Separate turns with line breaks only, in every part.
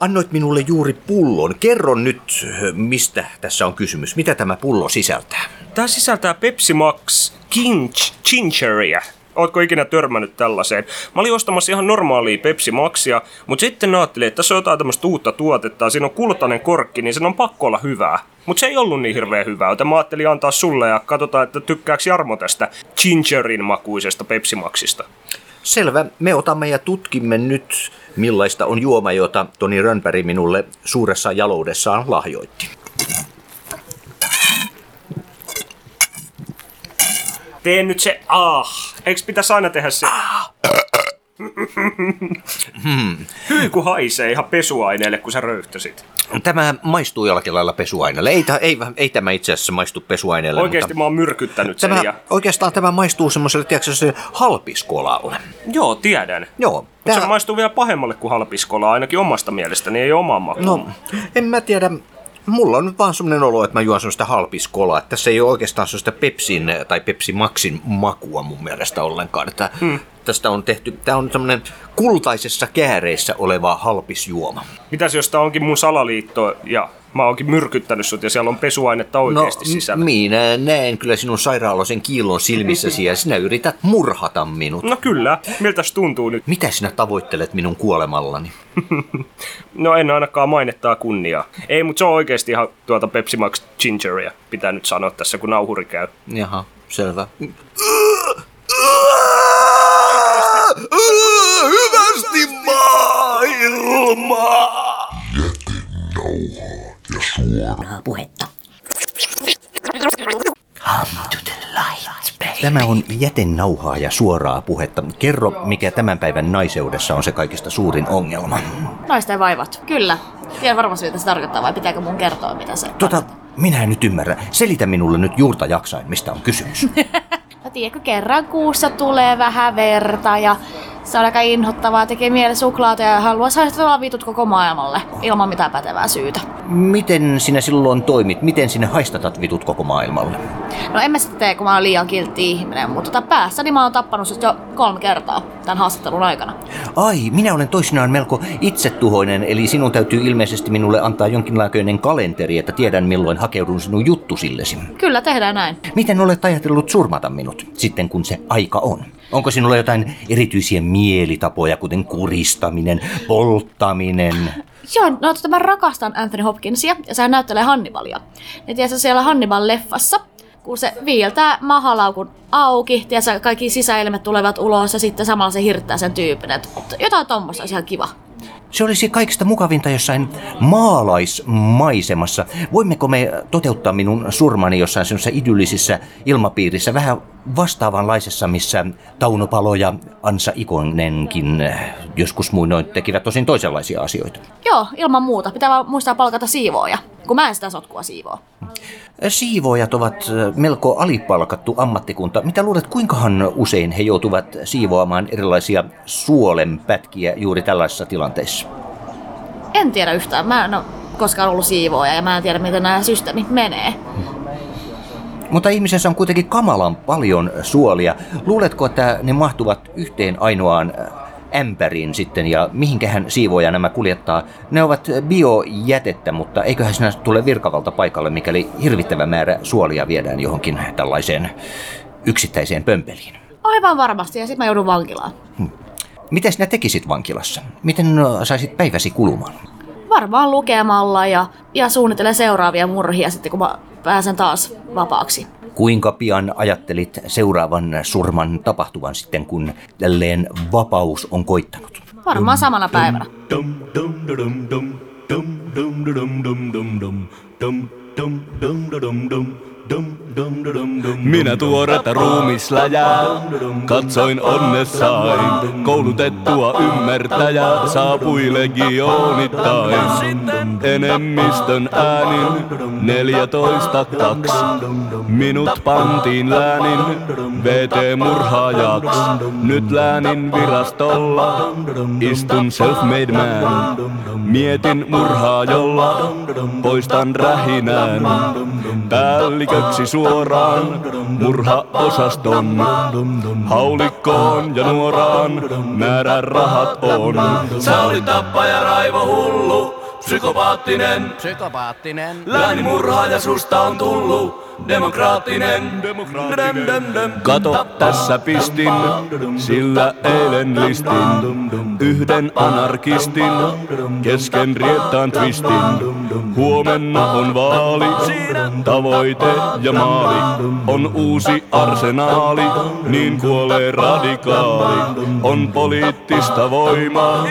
Annoit minulle juuri pullon. Kerro nyt, mistä tässä on kysymys. Mitä tämä pullo sisältää?
Tämä sisältää Pepsi Max King Gingeria. Ootko ikinä törmännyt tällaiseen? Mä olin ostamassa ihan normaalia Pepsi Maxia, mutta sitten ajattelin, että tässä on jotain tämmöistä uutta tuotetta siinä on kultainen korkki, niin sen on pakko olla hyvää. Mutta se ei ollut niin hirveän hyvää, joten mä ajattelin antaa sulle ja katsotaan, että tykkääks Jarmo tästä gingerin makuisesta Pepsi Maxista.
Selvä. Me otamme ja tutkimme nyt, millaista on juoma, jota Toni Rönnberg minulle suuressa jaloudessaan lahjoitti.
Tee nyt se ah. Eikö pitäisi aina tehdä se? Ah. Hyi kun haisee ihan pesuaineelle, kun sä röyhtäsit.
Tämä maistuu jollakin lailla pesuaineelle. Ei, ei, ei tämä itse asiassa maistu pesuaineelle.
Oikeasti mutta... mä oon myrkyttänyt sen.
Tämä,
ja...
Oikeastaan tämä maistuu semmoiselle, tiedätkö, se halpiskolalle.
Joo, tiedän.
Joo.
Tämä... Se maistuu vielä pahemmalle kuin halpiskola, ainakin omasta mielestäni, ei omaa makuun.
No, en mä tiedä mulla on nyt vaan semmoinen olo, että mä juon semmoista halpiskolaa. Että tässä ei ole oikeastaan semmoista Pepsin tai Pepsi Maxin makua mun mielestä ollenkaan. Että hmm. Tästä on tehty, tämä on semmoinen kultaisessa kääreissä oleva halpisjuoma.
Mitäs jos tämä onkin mun salaliitto ja mä oonkin myrkyttänyt sut ja siellä on pesuainetta oikeasti no, sisällä.
minä näen kyllä sinun sairaaloisen kiillon silmissäsi ja sinä yrität murhata minut.
No kyllä, miltä tuntuu nyt?
Mitä sinä tavoittelet minun kuolemallani?
no en ainakaan mainettaa kunniaa. Ei, mutta se on oikeasti ihan tuota Pepsi Max Gingeria, pitää nyt sanoa tässä kun nauhuri käy.
Jaha, selvä. Hyvästi maailmaa!
Jätin nauhaa ja suoraa
puhetta.
Tämä on jätenauhaa ja suoraa puhetta. Kerro, mikä tämän päivän naiseudessa on se kaikista suurin ongelma.
Naisten vaivat, kyllä. Tiedän varmasti, mitä se tarkoittaa, vai pitääkö mun kertoa, mitä se
Tota, minä en nyt ymmärrä. Selitä minulle nyt juurta jaksain, mistä on kysymys.
tiedätkö, kerran kuussa tulee vähän verta ja se on aika inhottavaa, tekee mieli suklaata ja haluaa saada vitut koko maailmalle ilman mitään pätevää syytä.
Miten sinä silloin toimit? Miten sinä haistatat vitut koko maailmalle?
No en mä sitä tee, kun mä oon liian kiltti ihminen, mutta tota päässäni mä oon tappanut jo kolme kertaa tämän haastattelun aikana.
Ai, minä olen toisinaan melko itsetuhoinen, eli sinun täytyy ilmeisesti minulle antaa jonkinlainen kalenteri, että tiedän milloin hakeudun sinun juttusillesi.
Kyllä, tehdään näin.
Miten olet ajatellut surmata minut, sitten kun se aika on? Onko sinulla jotain erityisiä mielitapoja, kuten kuristaminen, polttaminen?
Joo, no tota mä rakastan Anthony Hopkinsia ja sehän näyttelee Hannibalia. Ja tiedätkö siellä Hannibal-leffassa, kun se viiltää mahalaukun auki, tiedätkö, kaikki sisäilmet tulevat ulos ja sitten samalla se hirttää sen tyypin. Että jotain tuommoista olisi ihan kiva.
Se olisi kaikista mukavinta jossain maalaismaisemassa. Voimmeko me toteuttaa minun surmani jossain semmoisessa idyllisissä ilmapiirissä, vähän vastaavanlaisessa, missä Tauno Palo ja Ansa Ikonenkin joskus muinoin tekivät tosin toisenlaisia asioita?
Joo, ilman muuta. Pitää vaan muistaa palkata siivooja, kun mä en sitä sotkua siivoo.
Siivoojat ovat melko alipalkattu ammattikunta. Mitä luulet, kuinkahan usein he joutuvat siivoamaan erilaisia suolenpätkiä juuri tällaisissa tilanteissa?
En tiedä yhtään. Mä en ole koskaan ollut siivooja ja mä en tiedä, miten nämä systeemit menee.
Mutta ihmisessä on kuitenkin kamalan paljon suolia. Luuletko, että ne mahtuvat yhteen ainoaan ämpäriin sitten ja mihinkähän siivoja nämä kuljettaa? Ne ovat biojätettä, mutta eiköhän sinä tule virkavalta paikalle, mikäli hirvittävä määrä suolia viedään johonkin tällaiseen yksittäiseen pömpeliin.
Aivan varmasti, ja sitten mä joudun vankilaan. Hmm.
Miten sinä tekisit vankilassa? Miten saisit päiväsi kulumaan?
Varmaan lukemalla ja, ja suunnittelen seuraavia murhia sitten, kun mä pääsen taas vapaaksi.
Kuinka pian ajattelit seuraavan surman tapahtuvan sitten, kun tälleen vapaus on koittanut?
Varmaan samana päivänä.
Minä tuoretta ruumisläjää, katsoin onnessain. Koulutettua ymmärtäjää saapui legioonittain. Enemmistön äänin 14-2. Minut pantiin läänin VT-murhaajaks. Nyt läänin virastolla istun self-made man. Mietin murhaa, jolla poistan rähinään. Päällikö näytöksi suoraan murhaosaston. Haulikkoon ja nuoraan määrä rahat on. Sä oli tappaja raivo hullu, psykopaattinen.
Psykopaattinen.
Läänimurhaaja susta on tullut demokraattinen. demokraattinen. Kato, tässä pistin, sillä eilen listin. Yhden anarkistin, kesken riettaan twistin. Huomenna on vaali, tavoite ja maali. On uusi arsenaali, niin kuolee radikaali. On poliittista voimaa,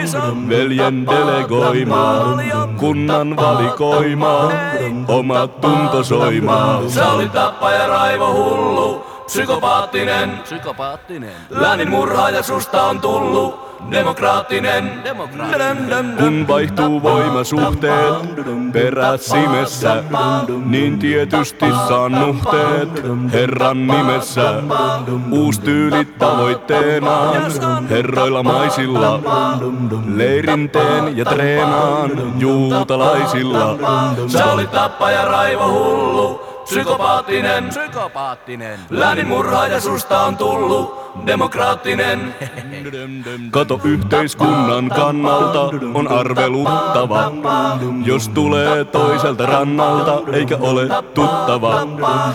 veljen delegoimaa. Kunnan valikoimaa, omat tuntosoimaa. Oli tappaja raivo hullu, psykopaattinen.
Psykopaattinen.
Läänin murhaaja susta on tullut demokraattinen. Kun vaihtuu voimasuhteet peräsimessä, niin tietysti saan nuhteet Herran nimessä. Uusi tyyli tavoitteena, herroilla maisilla. Leirinteen ja treenaan juutalaisilla. Sä oli tappaja raivo hullu, psykopaattinen.
Psykopaattinen.
Läänin murhaaja susta on tullut demokraattinen. Kato yhteiskunnan kannalta on arveluttava, jos tulee toiselta rannalta eikä ole tuttava.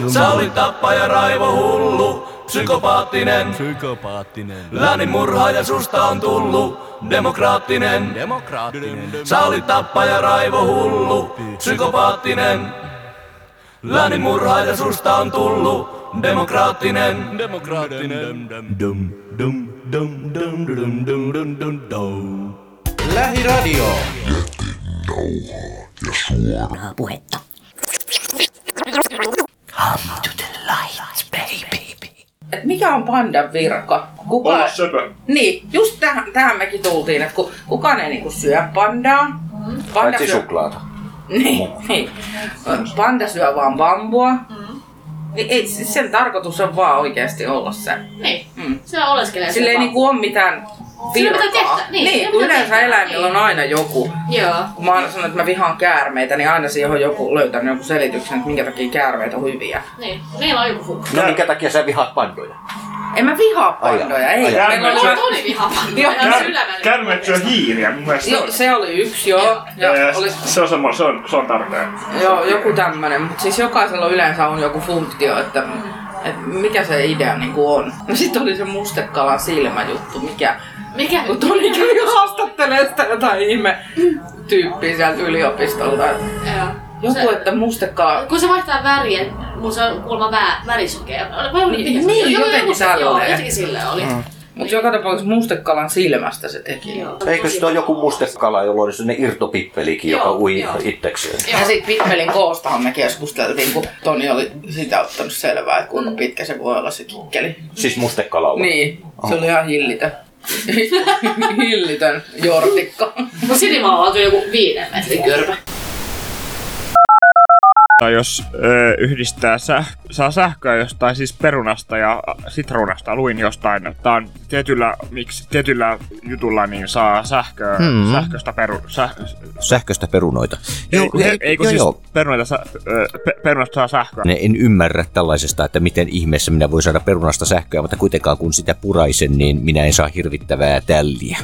Sä olit tappaja raivo hullu, psykopaattinen.
Psykopaattinen.
Läänin murhaaja susta on tullut demokraattinen.
Demokraattinen.
Sä olit tappaja raivo hullu, psykopaattinen. Läänin murhaaja susta on tullut demokraattinen. Demokraattinen. Dum, dum, dum, dum, dum, dum, dum, dum, dum.
Lähiradio.
Nauhaa ja suora.
puhetta.
Et mikä on pandan virka? Kuka...
Olla söpö.
Niin, just tähän, tähän mekin tultiin, että ku, kukaan ei niinku syö pandaa. Panda
Paitsi
syö,
suklaata.
Niin, niin. Panda syö vaan bambua. Niin ei, siis sen tarkoitus on vaan oikeasti olla se.
Niin.
Mm.
Se oleskelee
Sillä ei niinku ole mitään virkaa.
tehtä- niin,
niin kun yleensä
tehtävää,
eläimillä
niin.
on aina joku.
Joo.
Kun mä aina sanon, että mä vihaan käärmeitä, niin aina siihen on joku löytänyt joku selityksen, että minkä takia käärmeet on hyviä.
Niin. Niillä on joku funkki.
No minkä takia sä vihaat pandoja?
En mä vihaa pandoja, ei.
Ai,
Meillä
ai.
oli-
Mulla Toni vihaa pandoja.
Kärmet syö hiiriä, mun mielestä.
Joo, se oli yksi, joo. Ja
Ja
oli,
se on sama, se on, se on tarpeen.
joo, joku tämmönen. Mutta siis jokaisella yleensä on joku funktio, että, että mikä se idea niinku on. No sit oli se mustekalan silmäjuttu, mikä...
Mikä?
Kun Toni kävi haastattelemaan sitä jotain ihme tyyppiä sieltä yliopistolta.
Joo.
Joku,
Se-
että mustekala...
Kun se vaihtaa väriä, mun se on kuulemma vä, värisokea. Vai oli
Niin?
Joo,
jotenkin
joku Joo, jotenkin sille oli.
Mutta joka tapauksessa mustekalan silmästä se teki.
Joo.
Eikö se ole joku mustekala, jolla oli sellainen irtopippelikin, joka ui
joo.
itsekseen?
Ja sit pippelin koostahan me keskusteltiin, kun Toni oli sitä ottanut selvää, että kuinka pitkä se voi olla se kikkeli.
Siis mustekalalla.
Niin, se oli ihan hillitön. hillitön jortikka.
Mun sinimaalla on joku viiden metrin kyrpä.
Tai jos ö, yhdistää säh- saa sähköä jostain siis perunasta ja sitruunasta, luin jostain, että on tietyllä, miksi, tietyllä jutulla niin saa sähköä,
Hmm.
sähköstä peru, säh,
Sähköstä perunoita.
eikö,
hei,
eikö
joo,
siis
joo.
perunoita, sä, ö, pe, perunasta saa sähköä?
Ne En ymmärrä tällaisesta, että miten ihmeessä minä voin saada perunasta sähköä, mutta kuitenkaan kun sitä puraisen, niin minä en saa hirvittävää tälliä.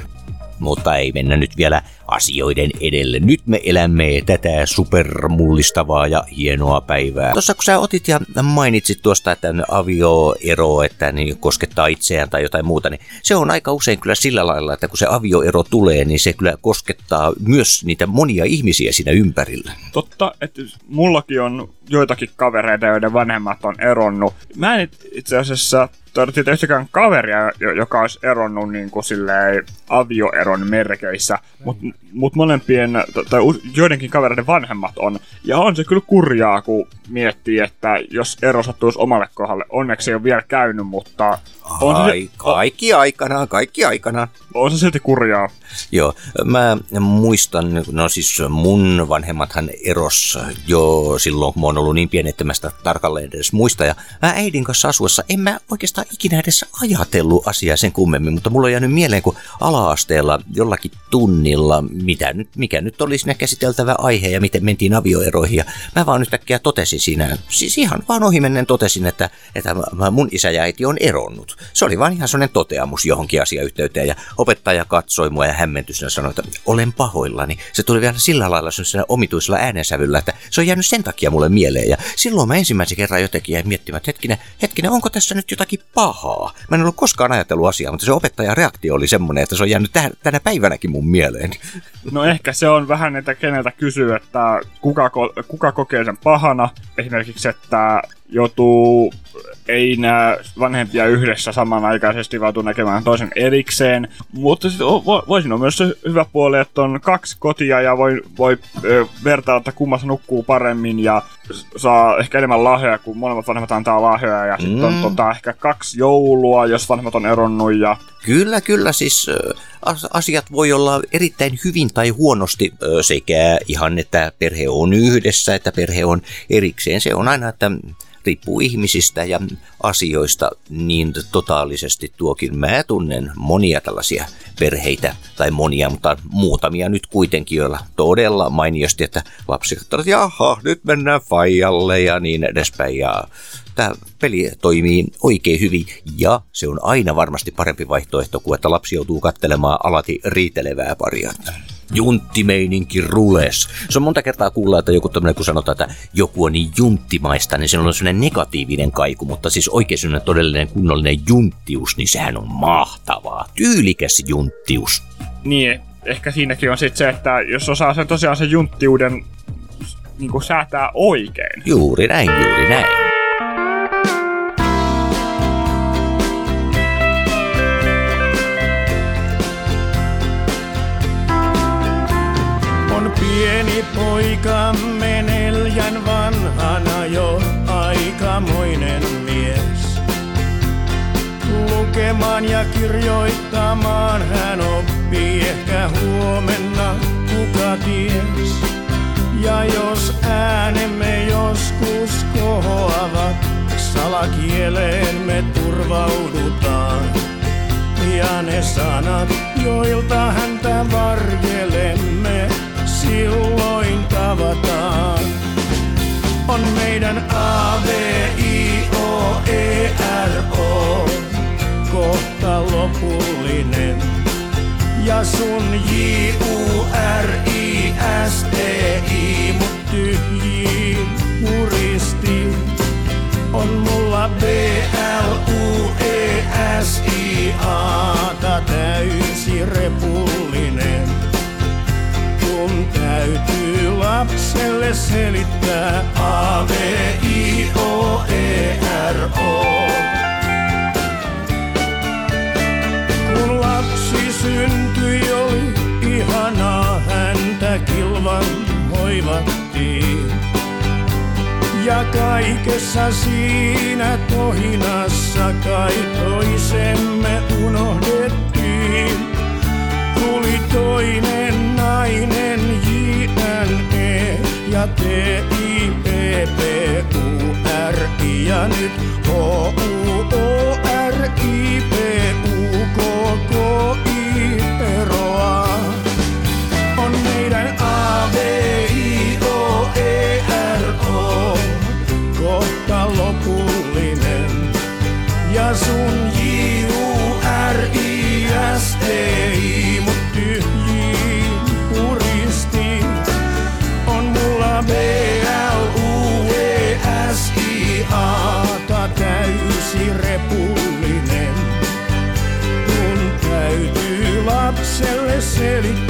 Mutta ei mennä nyt vielä asioiden edelle. Nyt me elämme tätä supermullistavaa ja hienoa päivää. Tuossa kun sä otit ja mainitsit tuosta, että avioero, että niin koskettaa itseään tai jotain muuta, niin se on aika usein kyllä sillä lailla, että kun se avioero tulee, niin se kyllä koskettaa myös niitä monia ihmisiä siinä ympärillä.
Totta, että mullakin on joitakin kavereita, joiden vanhemmat on eronnut. Mä en it- itse asiassa todettiin yhtäkään kaveria, jo- joka olisi eronnut niin kuin silleen avioeron merkeissä, mutta mut molempien, tai joidenkin kavereiden vanhemmat on. Ja on se kyllä kurjaa, kun miettii, että jos ero sattuisi omalle kohdalle. Onneksi ei ole vielä käynyt, mutta on se,
Ai, kaikki aikanaan, kaikki aikanaan.
on se silti kurjaa.
Joo, mä muistan, no siis mun vanhemmathan eros jo silloin, kun mä oon ollut niin pieni, että mä sitä tarkalleen edes muista. Ja mä äidin kanssa asuessa en mä oikeastaan ikinä edes ajatellut asiaa sen kummemmin, mutta mulla on jäänyt mieleen, kun ala-asteella jollakin tunnilla, mitä nyt, mikä nyt oli siinä käsiteltävä aihe ja miten mentiin avioeroihin. Ja mä vaan yhtäkkiä totesin siinä, siis ihan vaan ohimennen totesin, että, että mun isä ja äiti on eronnut. Se oli vaan ihan sellainen toteamus johonkin asiayhteyteen ja opettaja katsoi mua ja hämmentys ja sanoi, että olen pahoillani. Se tuli vielä sillä lailla sellaisella omituisella äänensävyllä, että se on jäänyt sen takia mulle mieleen. Ja silloin mä ensimmäisen kerran jotenkin jäin miettimään, että hetkinen, hetkinen, onko tässä nyt jotakin pahaa? Mä en ollut koskaan ajatellut asiaa, mutta se opettajan reaktio oli semmoinen, että se on jäänyt tähän, tänä päivänäkin mun mieleen.
No ehkä se on vähän, että keneltä kysyy, että kuka, kuka kokee sen pahana. Esimerkiksi, että joutuu ei näe vanhempia yhdessä samanaikaisesti, vaan näkemään toisen erikseen. Mutta sitten vo- voisin olla myös se hyvä puoli, että on kaksi kotia ja voi, voi ö, vertailla, että kummassa nukkuu paremmin ja saa ehkä enemmän lahjoja, kun molemmat vanhemmat antaa lahjoja. Ja sitten on
Mm.
tota, ehkä kaksi joulua, jos vanhemmat on eronnut ja
Kyllä, kyllä, siis asiat voi olla erittäin hyvin tai huonosti sekä ihan, että perhe on yhdessä, että perhe on erikseen. Se on aina, että riippuu ihmisistä ja asioista niin totaalisesti tuokin. Mä tunnen monia tällaisia perheitä, tai monia, mutta muutamia nyt kuitenkin, joilla todella mainiosti, että lapsi katsoo, että jaha, nyt mennään faijalle ja niin edespäin. Ja tämä peli toimii oikein hyvin ja se on aina varmasti parempi vaihtoehto kuin että lapsi joutuu kattelemaan alati riitelevää paria. Junttimeininki rules. Se on monta kertaa kuulla, että joku tämmöinen, kun sanotaan, että joku on niin junttimaista, niin se on sellainen negatiivinen kaiku, mutta siis oikein sellainen todellinen kunnollinen junttius, niin sehän on mahtavaa. Tyylikäs junttius.
Niin, ehkä siinäkin on sitten se, että jos osaa sen tosiaan sen junttiuden niin kuin säätää oikein.
Juuri näin, juuri näin.
Poikamme neljän vanhana jo aikamoinen mies. Lukemaan ja kirjoittamaan hän oppii ehkä huomenna, kuka ties. Ja jos äänemme joskus kohoavat, salakieleen me turvaudutaan. Ja ne sanat, joilta häntä varjelemme, silloin tavataan. On meidän A, V, I, O, E, R, O, lapselle selittää A, V, I, O, E, R, O. Kun lapsi syntyi, oli ihanaa häntä kilvan hoivattiin. Ja kaikessa siinä tohinassa kai toisemme unohdettiin. Tuli toinen nainen ja T I P P U R I ja nyt H U O R I P U K K I eroaa on meidän A, V, I, O, E, R, O. Kohta lopullinen. Ja sun J, U, R, I, S, T, I,
really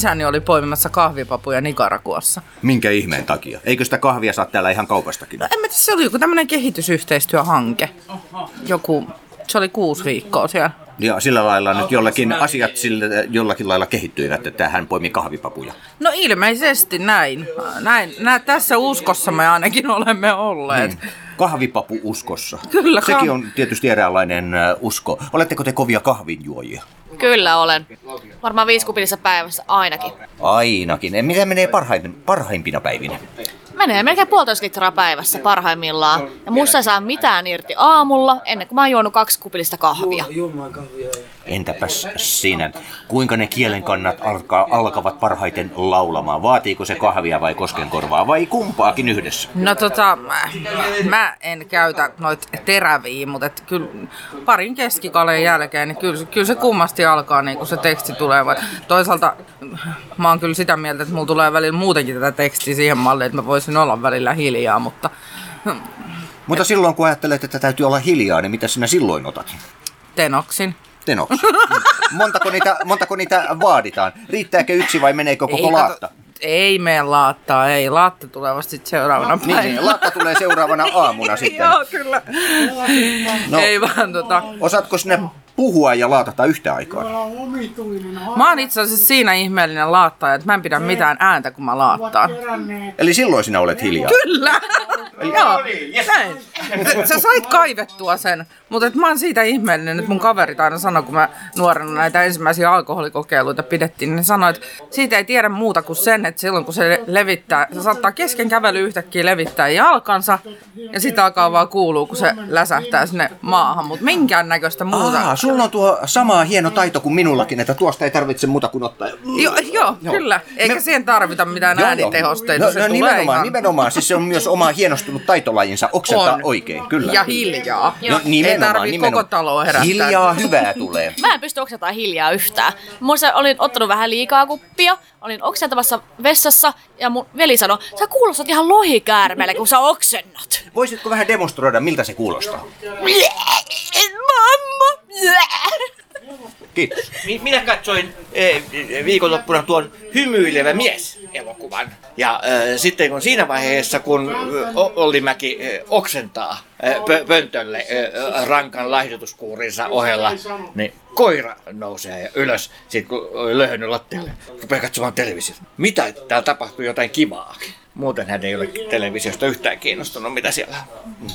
isäni oli poimimassa kahvipapuja Nicaraguassa.
Minkä ihmeen takia? Eikö sitä kahvia saa täällä ihan kaupastakin?
No en mä tiedä, se oli joku tämmönen kehitysyhteistyöhanke. Joku, se oli kuusi viikkoa siellä.
Ja sillä lailla nyt jollakin asiat sillä, jollakin lailla kehittyivät, että hän poimi kahvipapuja.
No ilmeisesti näin. näin. Nää, tässä uskossa me ainakin olemme olleet.
Niin. Kahvipapu uskossa.
Kyllä,
Sekin on tietysti eräänlainen äh, usko. Oletteko te kovia kahvinjuojia?
Kyllä olen. Varmaan viisi kupillissa päivässä ainakin.
Ainakin. Eh, Mitä menee parhaim, parhaimpina päivinä?
Menee melkein puolitoista litraa päivässä parhaimmillaan. Ja musta ei saa mitään irti aamulla, ennen kuin mä oon juonut kaksi kupillista kahvia.
Entäpäs sinä? Kuinka ne kielenkannat alkaa, alkavat parhaiten laulamaan? Vaatiiko se kahvia vai koskenkorvaa vai kumpaakin yhdessä?
No tota, mä, mä en käytä noit teräviä, mutta et kyllä parin keskikaleen jälkeen, niin kyllä, se- kyllä se kummasti alkaa, niin kun se teksti tulee. Vai toisaalta mä oon kyllä sitä mieltä, että mulla tulee välillä muutenkin tätä tekstiä siihen malliin, että mä voisin olla välillä hiljaa, mutta
Mutta silloin kun ajattelet, että täytyy olla hiljaa, niin mitä sinä silloin otat?
tenoksin.
Tenoksi. Montako niitä, montako niitä vaaditaan? Riittääkö yksi vai meneekö koko
Ei,
laatta?
kato, ei mene laattaa, ei. Laatta tulee vasta sit seuraavana
Niin,
päivänä.
niin, laatta tulee seuraavana aamuna sitten.
Joo, kyllä.
No.
Ei vaan tota...
Osaatko sinä puhua ja laatata yhtä aikaa?
Mä oon itse asiassa siinä ihmeellinen laattaja, että mä en pidä mitään ääntä, kun mä laattaan.
Eli silloin sinä olet hiljaa.
Kyllä! Joo, näin. Sä- Sä sait kaivettua sen, mutta et mä oon siitä ihmeellinen, että mun kaverit aina sanoi, kun mä nuorena näitä ensimmäisiä alkoholikokeiluita pidettiin, niin ne sanoi, että siitä ei tiedä muuta kuin sen, että silloin kun se levittää, se saattaa kesken kävely yhtäkkiä levittää jalkansa, ja sitä alkaa vaan kuuluu, kun se läsähtää sinne maahan, mutta minkään näköistä muuta.
Aa, sulla on tuo sama hieno taito kuin minullakin, että tuosta ei tarvitse muuta kuin ottaa.
Joo, joo, kyllä. Eikä
Me-
siihen tarvita mitään
Joo, joo.
äänitehosteita.
No,
se
no,
tulee
nimenomaan,
ihan...
nimenomaan. Siis se on myös oma hienostunut taitolajinsa oksentaa
On.
oikein, kyllä.
Ja hiljaa.
No, nimenomaan,
ei tarvii
nimenomaan.
koko taloa herättää.
Hiljaa hyvää tulee.
Mä en pysty oksentamaan hiljaa yhtään. Muista olin ottanut vähän liikaa kuppia, olin oksentamassa vessassa ja mun veli sanoi, sä kuulostat ihan lohikäärmeelle, kun sä oksennat.
Voisitko vähän demonstroida, miltä se kuulostaa? Kiitos.
Mi- Minä katsoin eh, viikonloppuna tuon Hymyilevä mies elokuvan. Ja eh, sitten kun siinä vaiheessa, kun O- Olli Mäki eh, oksentaa pö- pöntölle eh, rankan laihdutuskuurinsa ohella, niin koira nousee ylös, sit kun oli löhönyt lattialle, rupeaa katsomaan televisiota. Mitä? Täällä tapahtuu jotain kivaa. Muuten hän ei ole televisiosta yhtään kiinnostunut, mitä siellä on.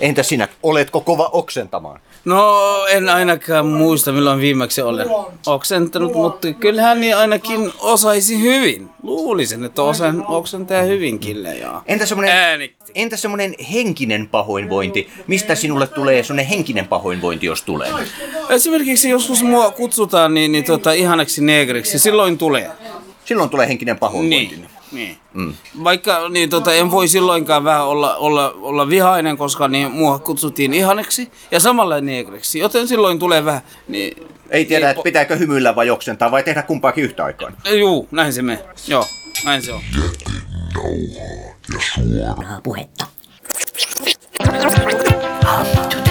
Entä sinä, oletko kova oksentamaan?
No en ainakaan muista milloin viimeksi olen oksentanut, mutta kyllähän niin ainakin osaisi hyvin. Luulisin, että osaan oksentaa hyvinkin ja
Entä semmoinen, entä semmoinen henkinen pahoinvointi? Mistä sinulle tulee semmoinen henkinen pahoinvointi, jos tulee?
Esimerkiksi joskus mua kutsutaan niin, niin tota, ihanaksi negriksi, silloin tulee.
Silloin tulee henkinen pahoinvointi.
Niin. Niin.
Mm.
Vaikka niin, tota, en voi silloinkaan vähän olla, olla, olla vihainen, koska niin, mua kutsuttiin ihaneksi ja samalla negriksi, joten silloin tulee vähän... Niin,
Ei tiedä,
niin,
että pitääkö hymyillä vai oksentaa vai tehdä kumpaakin yhtä aikaa.
Juu, näin se menee. Joo, näin se on.
Puhetta.
Tiedän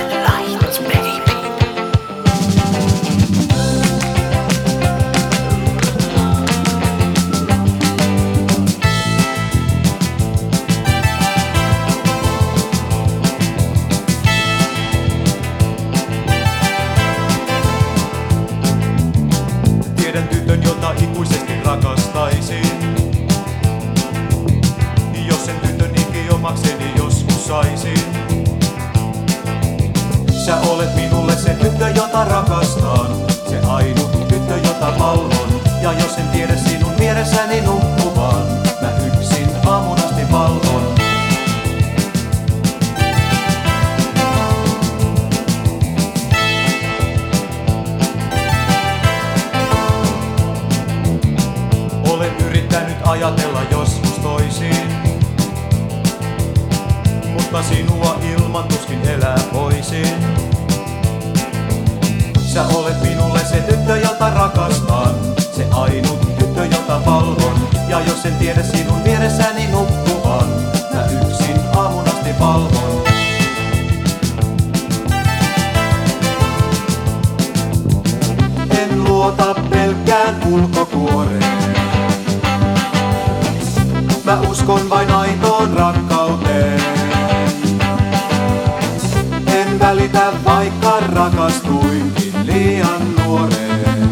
rakastuinkin liian nuoreen,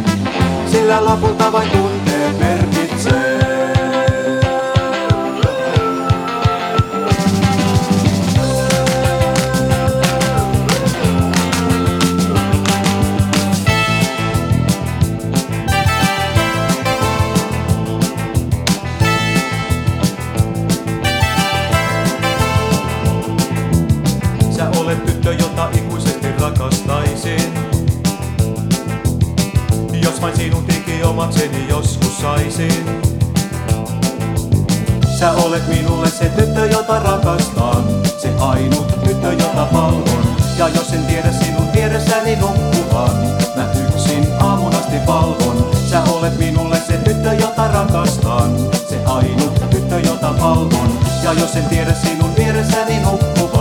sillä lopulta vain Sä olet minulle se tyttö, jota rakastan. Se ainut tyttö, jota valvon. Ja jos en tiedä sinun vieressäni nukkuvan, mä yksin aamun asti valvon. Sä olet minulle se tyttö, jota rakastan. Se ainut tyttö, jota valvon. Ja jos en tiedä sinun vieressäni nukkuvan,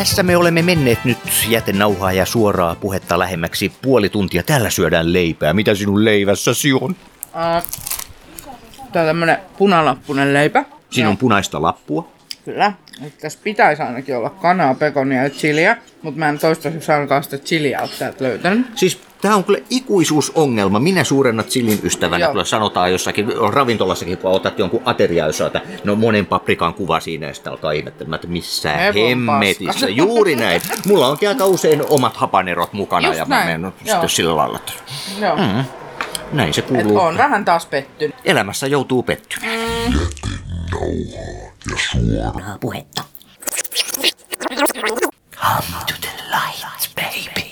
Tässä me olemme menneet nyt jätenauhaa ja suoraa puhetta lähemmäksi puoli tuntia. Täällä syödään leipää. Mitä sinun leivässäsi on?
Ää, Tää on tämmönen punalappunen leipä.
Siinä on punaista lappua.
Kyllä. Et tässä pitäisi ainakin olla kanaa, pekonia ja chiliä, mutta mä en toistaiseksi ainakaan sitä chiliä ole täältä löytänyt.
Siis tämä on kyllä ikuisuusongelma. Minä suurena chilin ystävänä
Joo.
kyllä sanotaan jossakin ravintolassakin, kun otat jonkun ateria, jos että no monen paprikan kuva siinä ja sitten alkaa ihmettelemään, että missä
Hevon
hemmetissä.
paska.
Juuri näin. Mulla onkin aika usein omat hapanerot mukana
Just
ja mä
näin.
menen
Joo.
sitten sillä lailla.
Joo.
Mm. Näin se
Et
kuuluu.
on vähän taas pettynyt.
Elämässä joutuu pettymään.
Nauhaa Come to
the light, baby.